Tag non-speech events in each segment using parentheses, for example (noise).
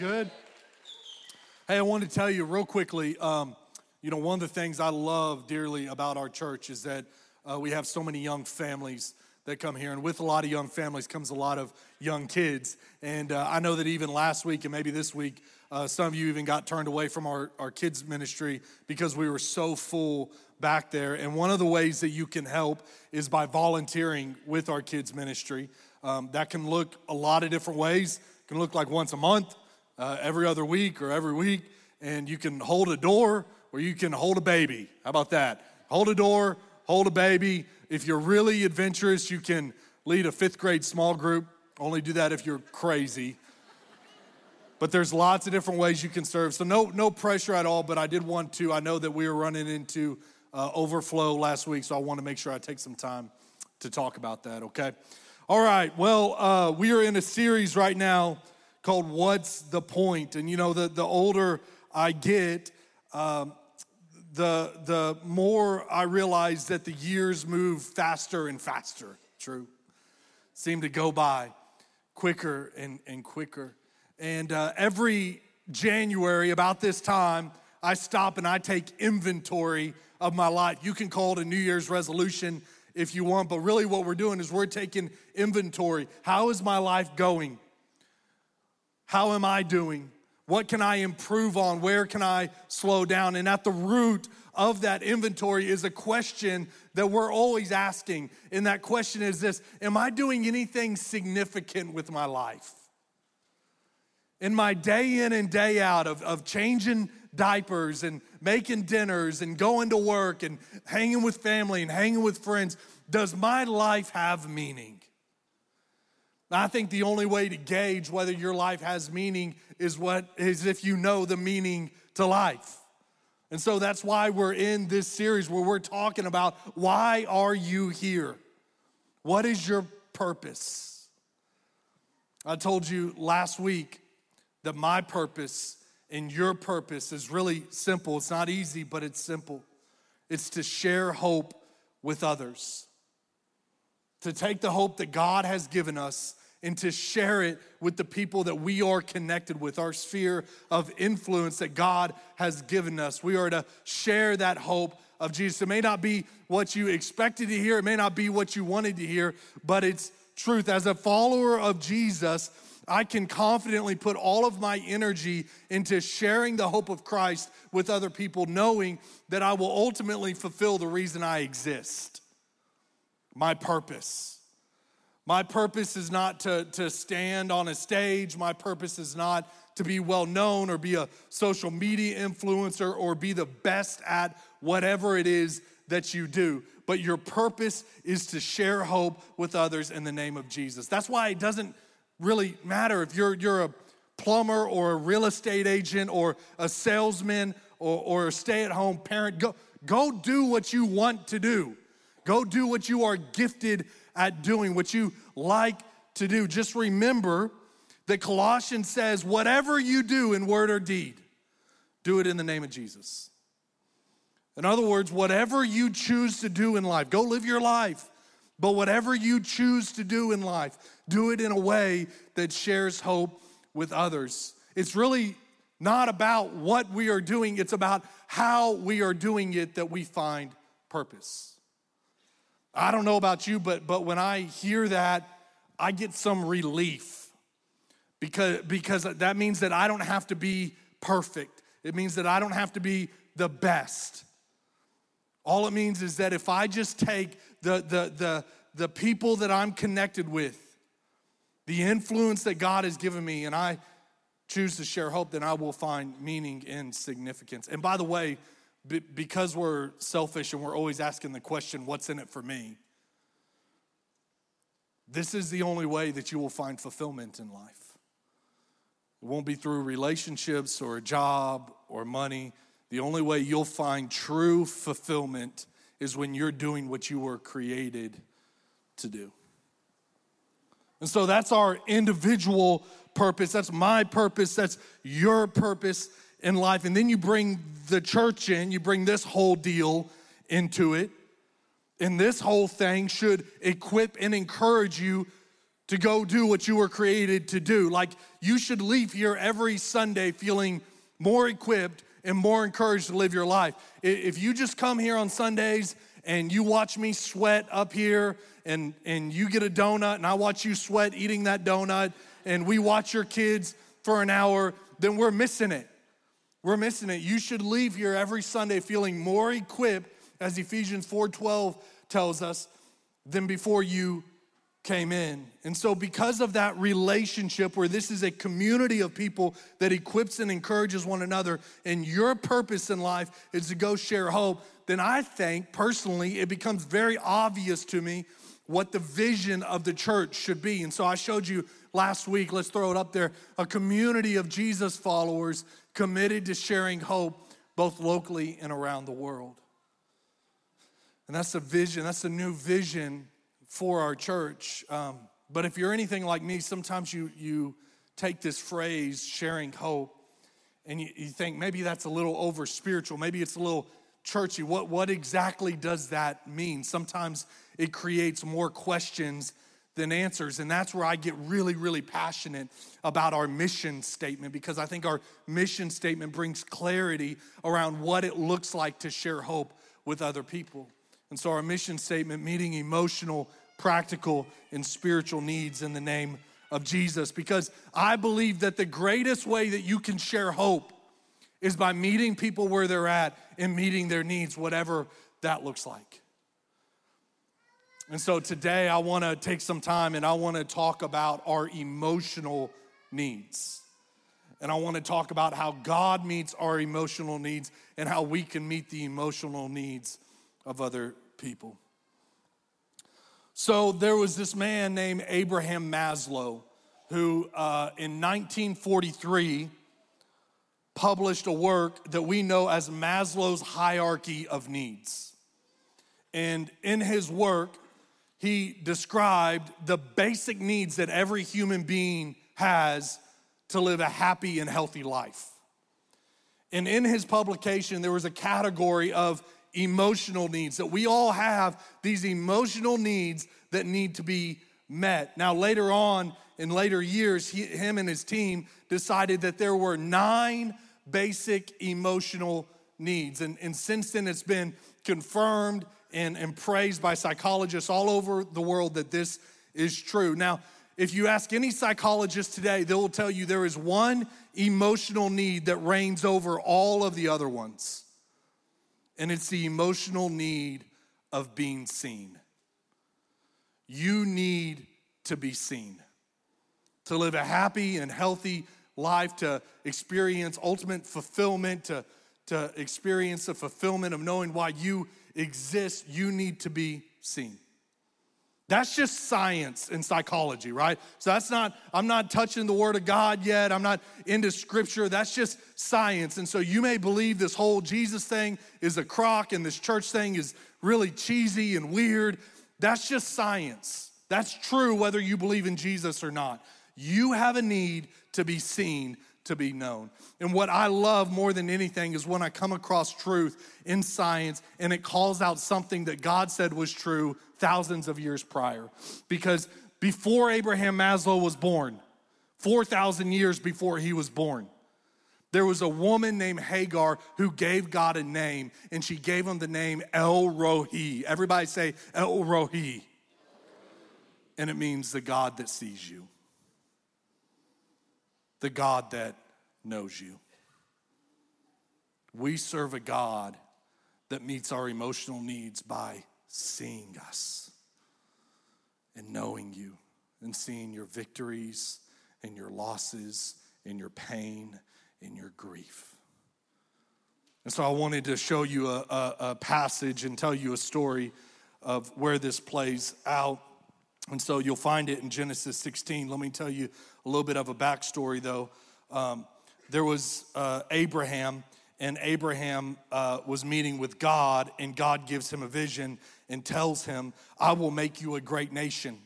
good? Hey, I wanted to tell you real quickly. Um, you know, one of the things I love dearly about our church is that uh, we have so many young families that come here, and with a lot of young families comes a lot of young kids. And uh, I know that even last week and maybe this week, uh, some of you even got turned away from our, our kids' ministry because we were so full back there. And one of the ways that you can help is by volunteering with our kids' ministry. Um, that can look a lot of different ways. It can look like once a month, uh, every other week, or every week. And you can hold a door or you can hold a baby. How about that? Hold a door, hold a baby. If you're really adventurous, you can lead a fifth grade small group. Only do that if you're crazy. But there's lots of different ways you can serve. So no, no pressure at all. But I did want to. I know that we were running into uh, overflow last week, so I want to make sure I take some time to talk about that. Okay. All right. Well, uh, we are in a series right now called "What's the Point?" And you know, the the older I get, um, the, the more I realize that the years move faster and faster. True. Seem to go by quicker and, and quicker. And uh, every January, about this time, I stop and I take inventory of my life. You can call it a New Year's resolution if you want, but really what we're doing is we're taking inventory. How is my life going? How am I doing? What can I improve on? Where can I slow down? And at the root of that inventory is a question that we're always asking. And that question is this Am I doing anything significant with my life? In my day in and day out of, of changing diapers and making dinners and going to work and hanging with family and hanging with friends, does my life have meaning? I think the only way to gauge whether your life has meaning is what is if you know the meaning to life. And so that's why we're in this series where we're talking about why are you here? What is your purpose? I told you last week that my purpose and your purpose is really simple. It's not easy, but it's simple. It's to share hope with others. To take the hope that God has given us and to share it with the people that we are connected with, our sphere of influence that God has given us. We are to share that hope of Jesus. It may not be what you expected to hear, it may not be what you wanted to hear, but it's truth. As a follower of Jesus, I can confidently put all of my energy into sharing the hope of Christ with other people, knowing that I will ultimately fulfill the reason I exist, my purpose. My purpose is not to, to stand on a stage. My purpose is not to be well known or be a social media influencer or be the best at whatever it is that you do. But your purpose is to share hope with others in the name of Jesus. That's why it doesn't really matter if you're, you're a plumber or a real estate agent or a salesman or, or a stay at home parent. Go, go do what you want to do. Go do what you are gifted at doing, what you like to do. Just remember that Colossians says, whatever you do in word or deed, do it in the name of Jesus. In other words, whatever you choose to do in life, go live your life. But whatever you choose to do in life, do it in a way that shares hope with others. It's really not about what we are doing, it's about how we are doing it that we find purpose. I don't know about you, but, but when I hear that, I get some relief because, because that means that I don't have to be perfect. It means that I don't have to be the best. All it means is that if I just take the, the, the, the people that I'm connected with, the influence that God has given me, and I choose to share hope, then I will find meaning and significance. And by the way, because we're selfish and we're always asking the question, what's in it for me? This is the only way that you will find fulfillment in life. It won't be through relationships or a job or money. The only way you'll find true fulfillment is when you're doing what you were created to do. And so that's our individual purpose. That's my purpose. That's your purpose in life. And then you bring the church in, you bring this whole deal into it. And this whole thing should equip and encourage you to go do what you were created to do. Like you should leave here every Sunday feeling more equipped and more encouraged to live your life. If you just come here on Sundays and you watch me sweat up here and, and you get a donut and I watch you sweat eating that donut and we watch your kids for an hour, then we're missing it. We're missing it. You should leave here every Sunday feeling more equipped, as Ephesians 4:12 tells us, than before you came in. And so, because of that relationship where this is a community of people that equips and encourages one another, and your purpose in life is to go share hope, then I think personally it becomes very obvious to me what the vision of the church should be. And so, I showed you last week, let's throw it up there a community of Jesus followers committed to sharing hope both locally and around the world. And that's the vision, that's the new vision for our church. Um, but if you're anything like me, sometimes you, you take this phrase, sharing hope, and you, you think maybe that's a little over spiritual, maybe it's a little churchy. What, what exactly does that mean? Sometimes it creates more questions than answers. And that's where I get really, really passionate about our mission statement because I think our mission statement brings clarity around what it looks like to share hope with other people. And so, our mission statement meeting emotional, practical, and spiritual needs in the name of Jesus because I believe that the greatest way that you can share hope is by meeting people where they're at and meeting their needs, whatever that looks like. And so today I want to take some time and I want to talk about our emotional needs. And I want to talk about how God meets our emotional needs and how we can meet the emotional needs of other people. So there was this man named Abraham Maslow who uh, in 1943 published a work that we know as Maslow's hierarchy of needs. And in his work, he described the basic needs that every human being has to live a happy and healthy life. And in his publication, there was a category of emotional needs that we all have these emotional needs that need to be met. Now, later on, in later years, he, him and his team decided that there were nine basic emotional needs. And, and since then, it's been confirmed and, and praised by psychologists all over the world that this is true. Now, if you ask any psychologist today, they will tell you there is one emotional need that reigns over all of the other ones, and it's the emotional need of being seen. You need to be seen. To live a happy and healthy life, to experience ultimate fulfillment, to, to experience the fulfillment of knowing why you exist, you need to be seen. That's just science and psychology, right? So that's not, I'm not touching the word of God yet. I'm not into scripture. That's just science. And so you may believe this whole Jesus thing is a crock and this church thing is really cheesy and weird. That's just science. That's true whether you believe in Jesus or not. You have a need to be seen to be known. And what I love more than anything is when I come across truth in science and it calls out something that God said was true thousands of years prior. Because before Abraham Maslow was born, 4,000 years before he was born, there was a woman named Hagar who gave God a name, and she gave him the name El Roi. Everybody say El Roi. And it means the God that sees you the God that knows you. We serve a God that meets our emotional needs by seeing us and knowing you and seeing your victories and your losses and your pain and your grief. And so I wanted to show you a, a, a passage and tell you a story of where this plays out. And so you'll find it in Genesis 16. Let me tell you a little bit of a backstory, though. Um, there was uh, Abraham, and Abraham uh, was meeting with God, and God gives him a vision and tells him, I will make you a great nation.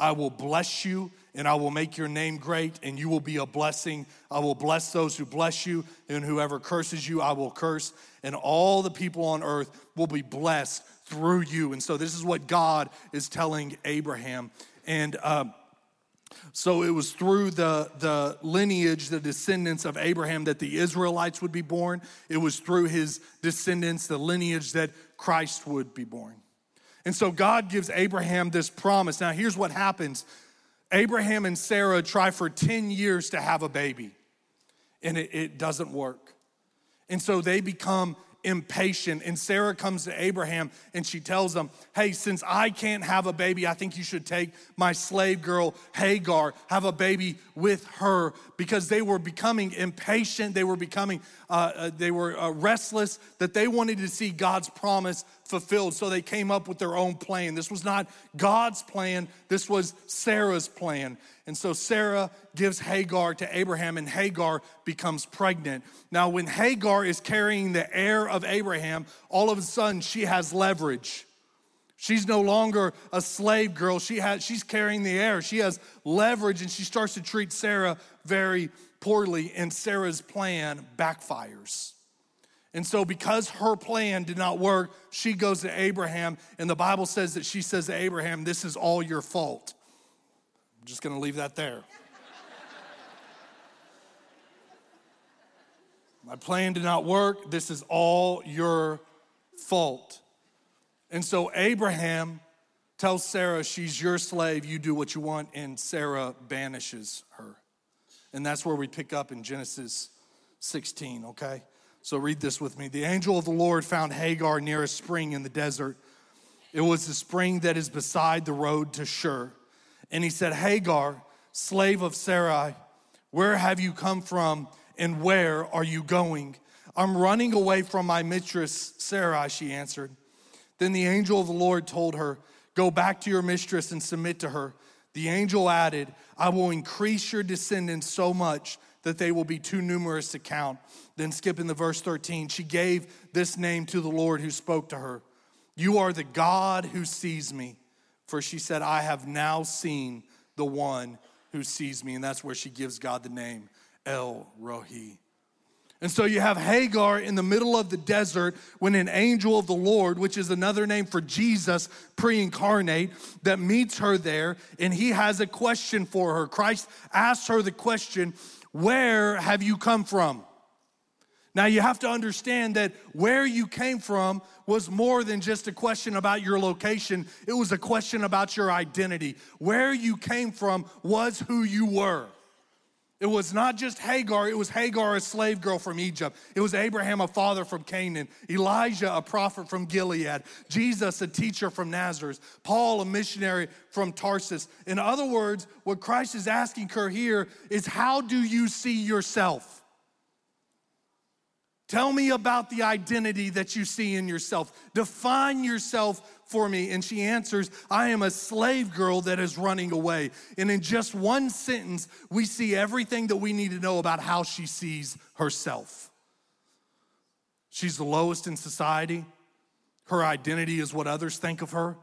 I will bless you and I will make your name great and you will be a blessing. I will bless those who bless you and whoever curses you, I will curse. And all the people on earth will be blessed through you. And so this is what God is telling Abraham. And um, So it was through the, the lineage, the descendants of Abraham, that the Israelites would be born. It was through his descendants, the lineage, that Christ would be born. And so God gives Abraham this promise. Now, here's what happens Abraham and Sarah try for 10 years to have a baby, and it, it doesn't work. And so they become impatient. And Sarah comes to Abraham and she tells him, Hey, since I can't have a baby, I think you should take my slave girl Hagar, have a baby with her, because they were becoming impatient. They were becoming, uh, uh, they were uh, restless, that they wanted to see God's promise fulfilled. So they came up with their own plan. This was not God's plan, this was Sarah's plan. And so Sarah gives Hagar to Abraham, and Hagar becomes pregnant. Now, when Hagar is carrying the heir of Abraham, all of a sudden she has leverage. She's no longer a slave girl. She has, she's carrying the heir. She has leverage, and she starts to treat Sarah very poorly, and Sarah's plan backfires. And so, because her plan did not work, she goes to Abraham, and the Bible says that she says to Abraham, This is all your fault. I'm just gonna leave that there. (laughs) My plan did not work. This is all your fault. And so, Abraham tells Sarah, She's your slave, you do what you want, and Sarah banishes her. And that's where we pick up in Genesis 16, okay? So read this with me. The angel of the Lord found Hagar near a spring in the desert. It was the spring that is beside the road to Shur. And he said, Hagar, slave of Sarai, where have you come from and where are you going? I'm running away from my mistress Sarai, she answered. Then the angel of the Lord told her, Go back to your mistress and submit to her. The angel added, I will increase your descendants so much that they will be too numerous to count. Then, skipping the verse 13, she gave this name to the Lord who spoke to her You are the God who sees me. For she said, I have now seen the one who sees me. And that's where she gives God the name El Roi. And so you have Hagar in the middle of the desert when an angel of the Lord, which is another name for Jesus pre incarnate, that meets her there and he has a question for her. Christ asks her the question, Where have you come from? Now, you have to understand that where you came from was more than just a question about your location, it was a question about your identity. Where you came from was who you were. It was not just Hagar, it was Hagar, a slave girl from Egypt. It was Abraham, a father from Canaan. Elijah, a prophet from Gilead. Jesus, a teacher from Nazareth. Paul, a missionary from Tarsus. In other words, what Christ is asking her here is how do you see yourself? Tell me about the identity that you see in yourself. Define yourself for me. And she answers, I am a slave girl that is running away. And in just one sentence, we see everything that we need to know about how she sees herself. She's the lowest in society. Her identity is what others think of her.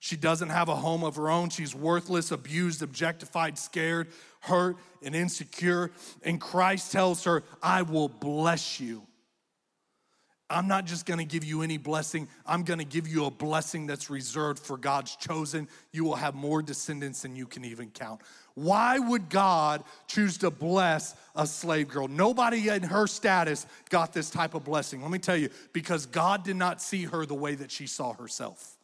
She doesn't have a home of her own. She's worthless, abused, objectified, scared, hurt, and insecure. And Christ tells her, I will bless you. I'm not just gonna give you any blessing, I'm gonna give you a blessing that's reserved for God's chosen. You will have more descendants than you can even count. Why would God choose to bless a slave girl? Nobody in her status got this type of blessing. Let me tell you, because God did not see her the way that she saw herself.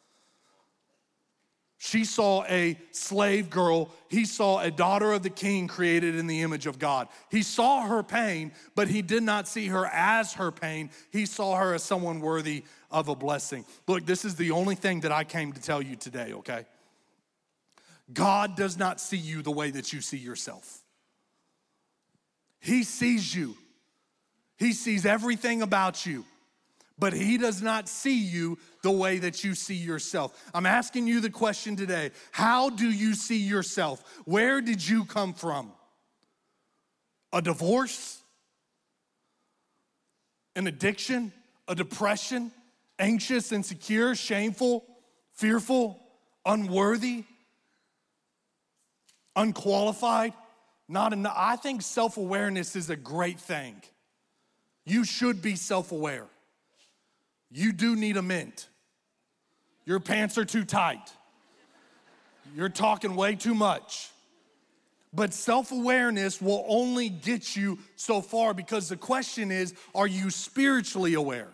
She saw a slave girl. He saw a daughter of the king created in the image of God. He saw her pain, but he did not see her as her pain. He saw her as someone worthy of a blessing. Look, this is the only thing that I came to tell you today, okay? God does not see you the way that you see yourself. He sees you, He sees everything about you but he does not see you the way that you see yourself. I'm asking you the question today How do you see yourself? Where did you come from? A divorce? An addiction? A depression? Anxious, insecure, shameful, fearful, unworthy, unqualified? Not enough. I think self awareness is a great thing. You should be self aware. You do need a mint. Your pants are too tight. You're talking way too much. But self awareness will only get you so far because the question is are you spiritually aware?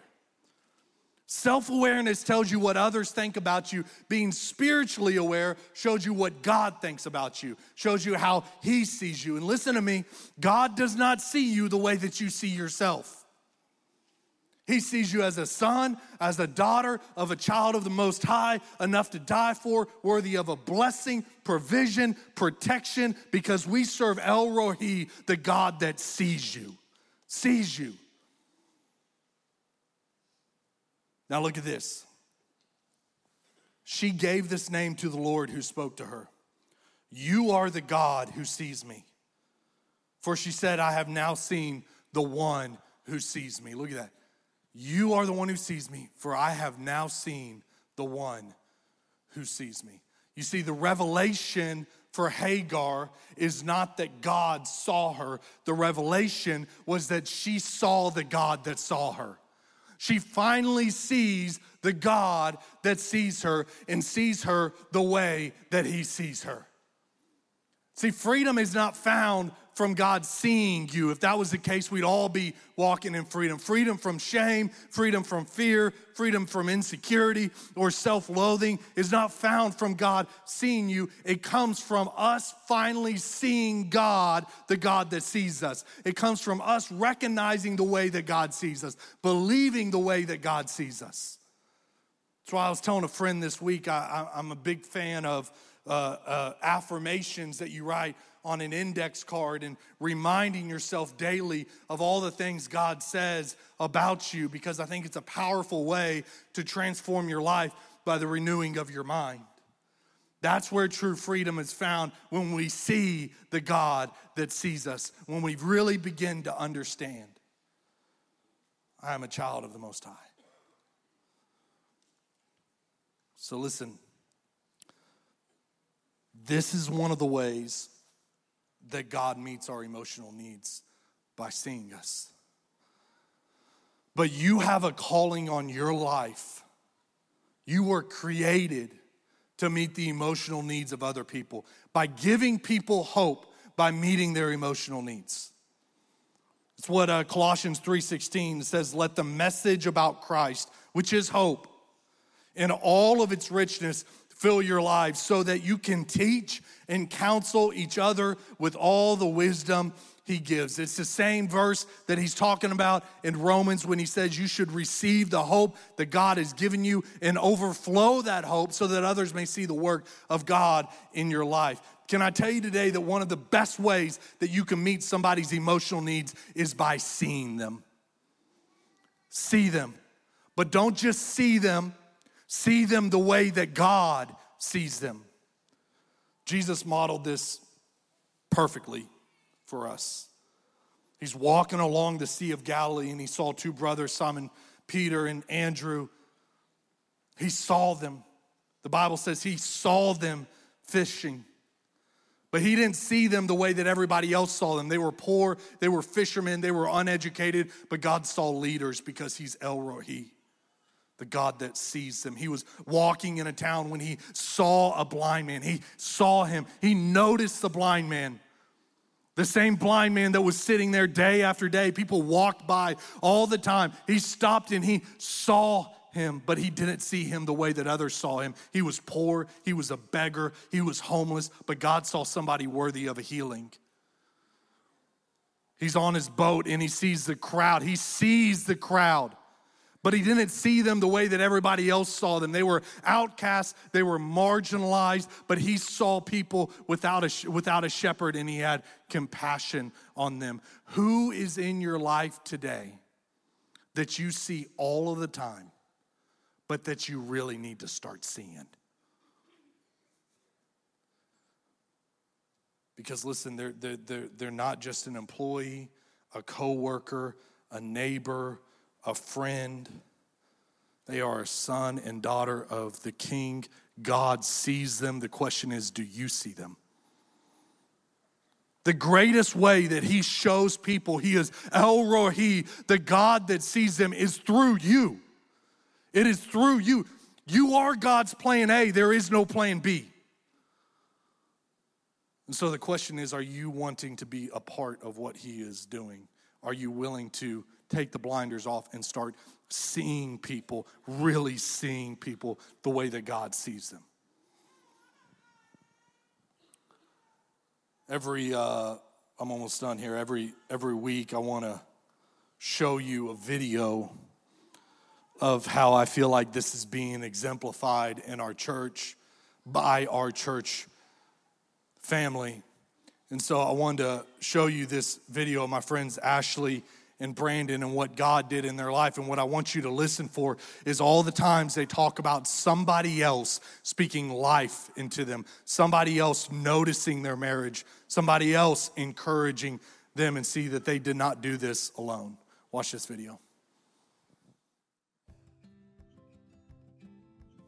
Self awareness tells you what others think about you. Being spiritually aware shows you what God thinks about you, shows you how He sees you. And listen to me God does not see you the way that you see yourself. He sees you as a son, as a daughter of a child of the Most High, enough to die for, worthy of a blessing, provision, protection, because we serve El Roi, the God that sees you. Sees you. Now look at this. She gave this name to the Lord who spoke to her You are the God who sees me. For she said, I have now seen the one who sees me. Look at that. You are the one who sees me, for I have now seen the one who sees me. You see, the revelation for Hagar is not that God saw her, the revelation was that she saw the God that saw her she finally sees the God that sees her and sees her the way that he sees her. See, freedom is not found from God seeing you. If that was the case, we'd all be walking in freedom. Freedom from shame, freedom from fear, freedom from insecurity or self loathing is not found from God seeing you. It comes from us finally seeing God, the God that sees us. It comes from us recognizing the way that God sees us, believing the way that God sees us. That's why I was telling a friend this week, I, am a big fan of uh, uh, affirmations that you write on an index card and reminding yourself daily of all the things God says about you because I think it's a powerful way to transform your life by the renewing of your mind. That's where true freedom is found when we see the God that sees us, when we really begin to understand. I am a child of the Most High. So listen, this is one of the ways that God meets our emotional needs by seeing us. But you have a calling on your life. You were created to meet the emotional needs of other people by giving people hope by meeting their emotional needs. It's what uh, Colossians 3:16 says, "Let the message about Christ, which is hope, in all of its richness fill your lives so that you can teach and counsel each other with all the wisdom he gives. It's the same verse that he's talking about in Romans when he says you should receive the hope that God has given you and overflow that hope so that others may see the work of God in your life. Can I tell you today that one of the best ways that you can meet somebody's emotional needs is by seeing them? See them. But don't just see them see them the way that God sees them. Jesus modeled this perfectly for us. He's walking along the Sea of Galilee and he saw two brothers, Simon Peter and Andrew. He saw them. The Bible says he saw them fishing. But he didn't see them the way that everybody else saw them. They were poor, they were fishermen, they were uneducated, but God saw leaders because he's El Roi the God that sees them. He was walking in a town when he saw a blind man. He saw him, he noticed the blind man. The same blind man that was sitting there day after day, people walked by all the time. He stopped and he saw him, but he didn't see him the way that others saw him. He was poor, he was a beggar, he was homeless, but God saw somebody worthy of a healing. He's on his boat and he sees the crowd. He sees the crowd but he didn't see them the way that everybody else saw them. They were outcasts, they were marginalized, but he saw people without a, without a shepherd and he had compassion on them. Who is in your life today that you see all of the time, but that you really need to start seeing? Because listen, they're, they're, they're, they're not just an employee, a coworker, a neighbor, a friend. They are a son and daughter of the king. God sees them. The question is, do you see them? The greatest way that he shows people he is El Roi, the God that sees them, is through you. It is through you. You are God's plan A, there is no plan B. And so the question is are you wanting to be a part of what he is doing? Are you willing to take the blinders off and start seeing people, really seeing people the way that God sees them? Every, uh, I'm almost done here. Every, every week, I want to show you a video of how I feel like this is being exemplified in our church by our church family. And so I wanted to show you this video of my friends Ashley and Brandon and what God did in their life. And what I want you to listen for is all the times they talk about somebody else speaking life into them, somebody else noticing their marriage, somebody else encouraging them, and see that they did not do this alone. Watch this video.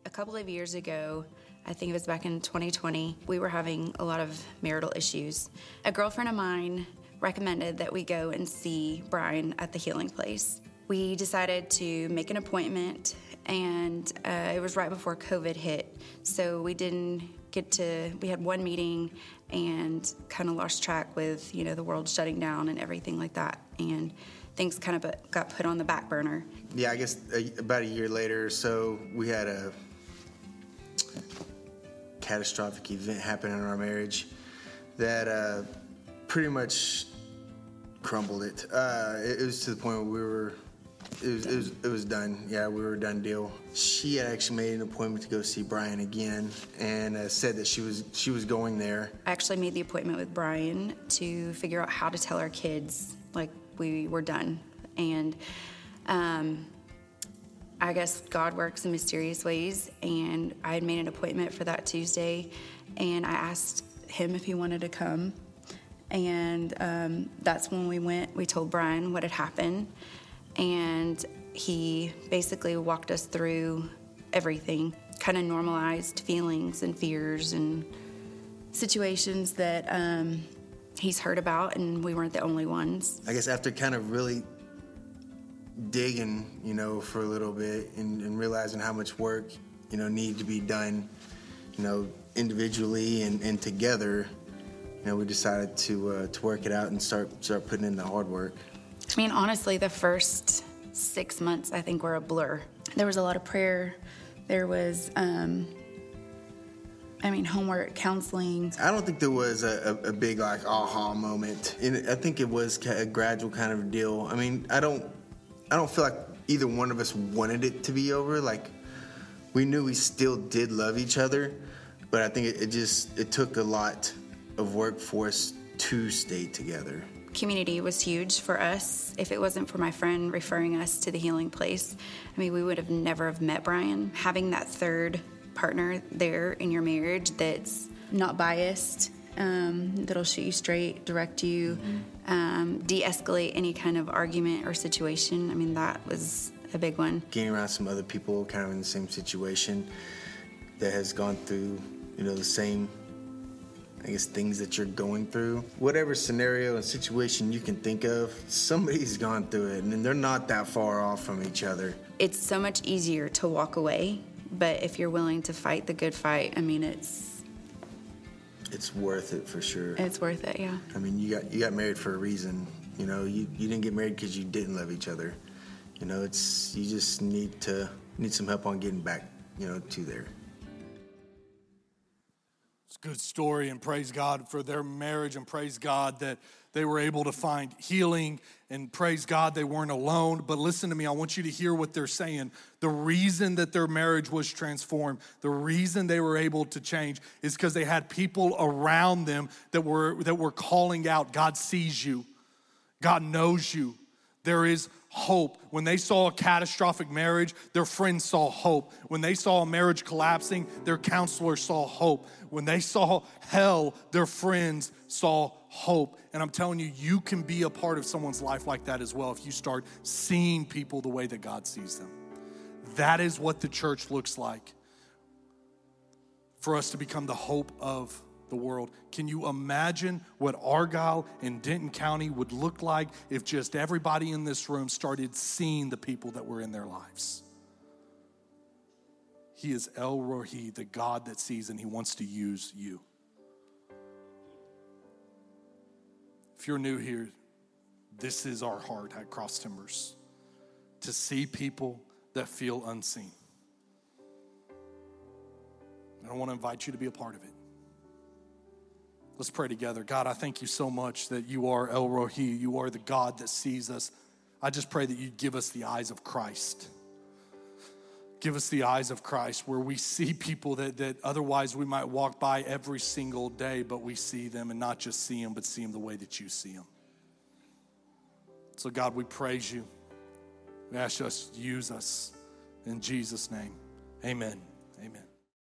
A couple of years ago, I think it was back in 2020, we were having a lot of marital issues. A girlfriend of mine recommended that we go and see Brian at the healing place. We decided to make an appointment, and uh, it was right before COVID hit. So we didn't get to, we had one meeting and kind of lost track with, you know, the world shutting down and everything like that. And things kind of got put on the back burner. Yeah, I guess about a year later or so, we had a catastrophic event happen in our marriage that uh, pretty much crumbled it. Uh, it. it. was to the point where we were. It was, it was, it was done. Yeah, we were done deal. She had actually made an appointment to go see Brian again, and uh, said that she was she was going there. I actually made the appointment with Brian to figure out how to tell our kids like we were done, and um, I guess God works in mysterious ways, and I had made an appointment for that Tuesday, and I asked him if he wanted to come, and um, that's when we went. We told Brian what had happened, and he basically walked us through everything, kind of normalized feelings and fears and situations that um, he's heard about, and we weren't the only ones. I guess after kind of really digging, you know, for a little bit and, and realizing how much work, you know, needed to be done, you know, individually and, and together, know, we decided to uh, to work it out and start start putting in the hard work. I mean, honestly, the first six months I think were a blur. There was a lot of prayer. There was, um, I mean, homework, counseling. I don't think there was a, a, a big like aha moment. And I think it was a gradual kind of deal. I mean, I don't I don't feel like either one of us wanted it to be over. Like we knew we still did love each other, but I think it, it just it took a lot of workforce to stay together. Community was huge for us. If it wasn't for my friend referring us to the healing place, I mean, we would have never have met Brian. Having that third partner there in your marriage that's not biased, um, that'll shoot you straight, direct you, mm-hmm. um, de escalate any kind of argument or situation. I mean, that was a big one. Getting around some other people kind of in the same situation that has gone through, you know, the same, I guess, things that you're going through. Whatever scenario and situation you can think of, somebody's gone through it, and they're not that far off from each other. It's so much easier to walk away, but if you're willing to fight the good fight, I mean, it's it's worth it for sure. It's worth it, yeah. I mean, you got you got married for a reason. You know, you, you didn't get married because you didn't love each other. You know, it's you just need to need some help on getting back, you know, to there. Good story, and praise God for their marriage, and praise God that they were able to find healing and praise God they weren't alone. But listen to me, I want you to hear what they're saying. The reason that their marriage was transformed, the reason they were able to change is because they had people around them that were that were calling out, God sees you. God knows you. There is hope. When they saw a catastrophic marriage, their friends saw hope. When they saw a marriage collapsing, their counselor saw hope. When they saw hell, their friends saw hope. And I'm telling you, you can be a part of someone's life like that as well if you start seeing people the way that God sees them. That is what the church looks like for us to become the hope of the world. Can you imagine what Argyle and Denton County would look like if just everybody in this room started seeing the people that were in their lives? He is El Roi, the God that sees, and He wants to use you. if you're new here, this is our heart at Cross Timbers to see people that feel unseen. And I want to invite you to be a part of it. Let's pray together. God, I thank you so much that you are El Roi. You are the God that sees us. I just pray that you give us the eyes of Christ. Give us the eyes of Christ where we see people that, that otherwise we might walk by every single day, but we see them and not just see them, but see them the way that you see them. So, God, we praise you. We ask us use us in Jesus' name. Amen.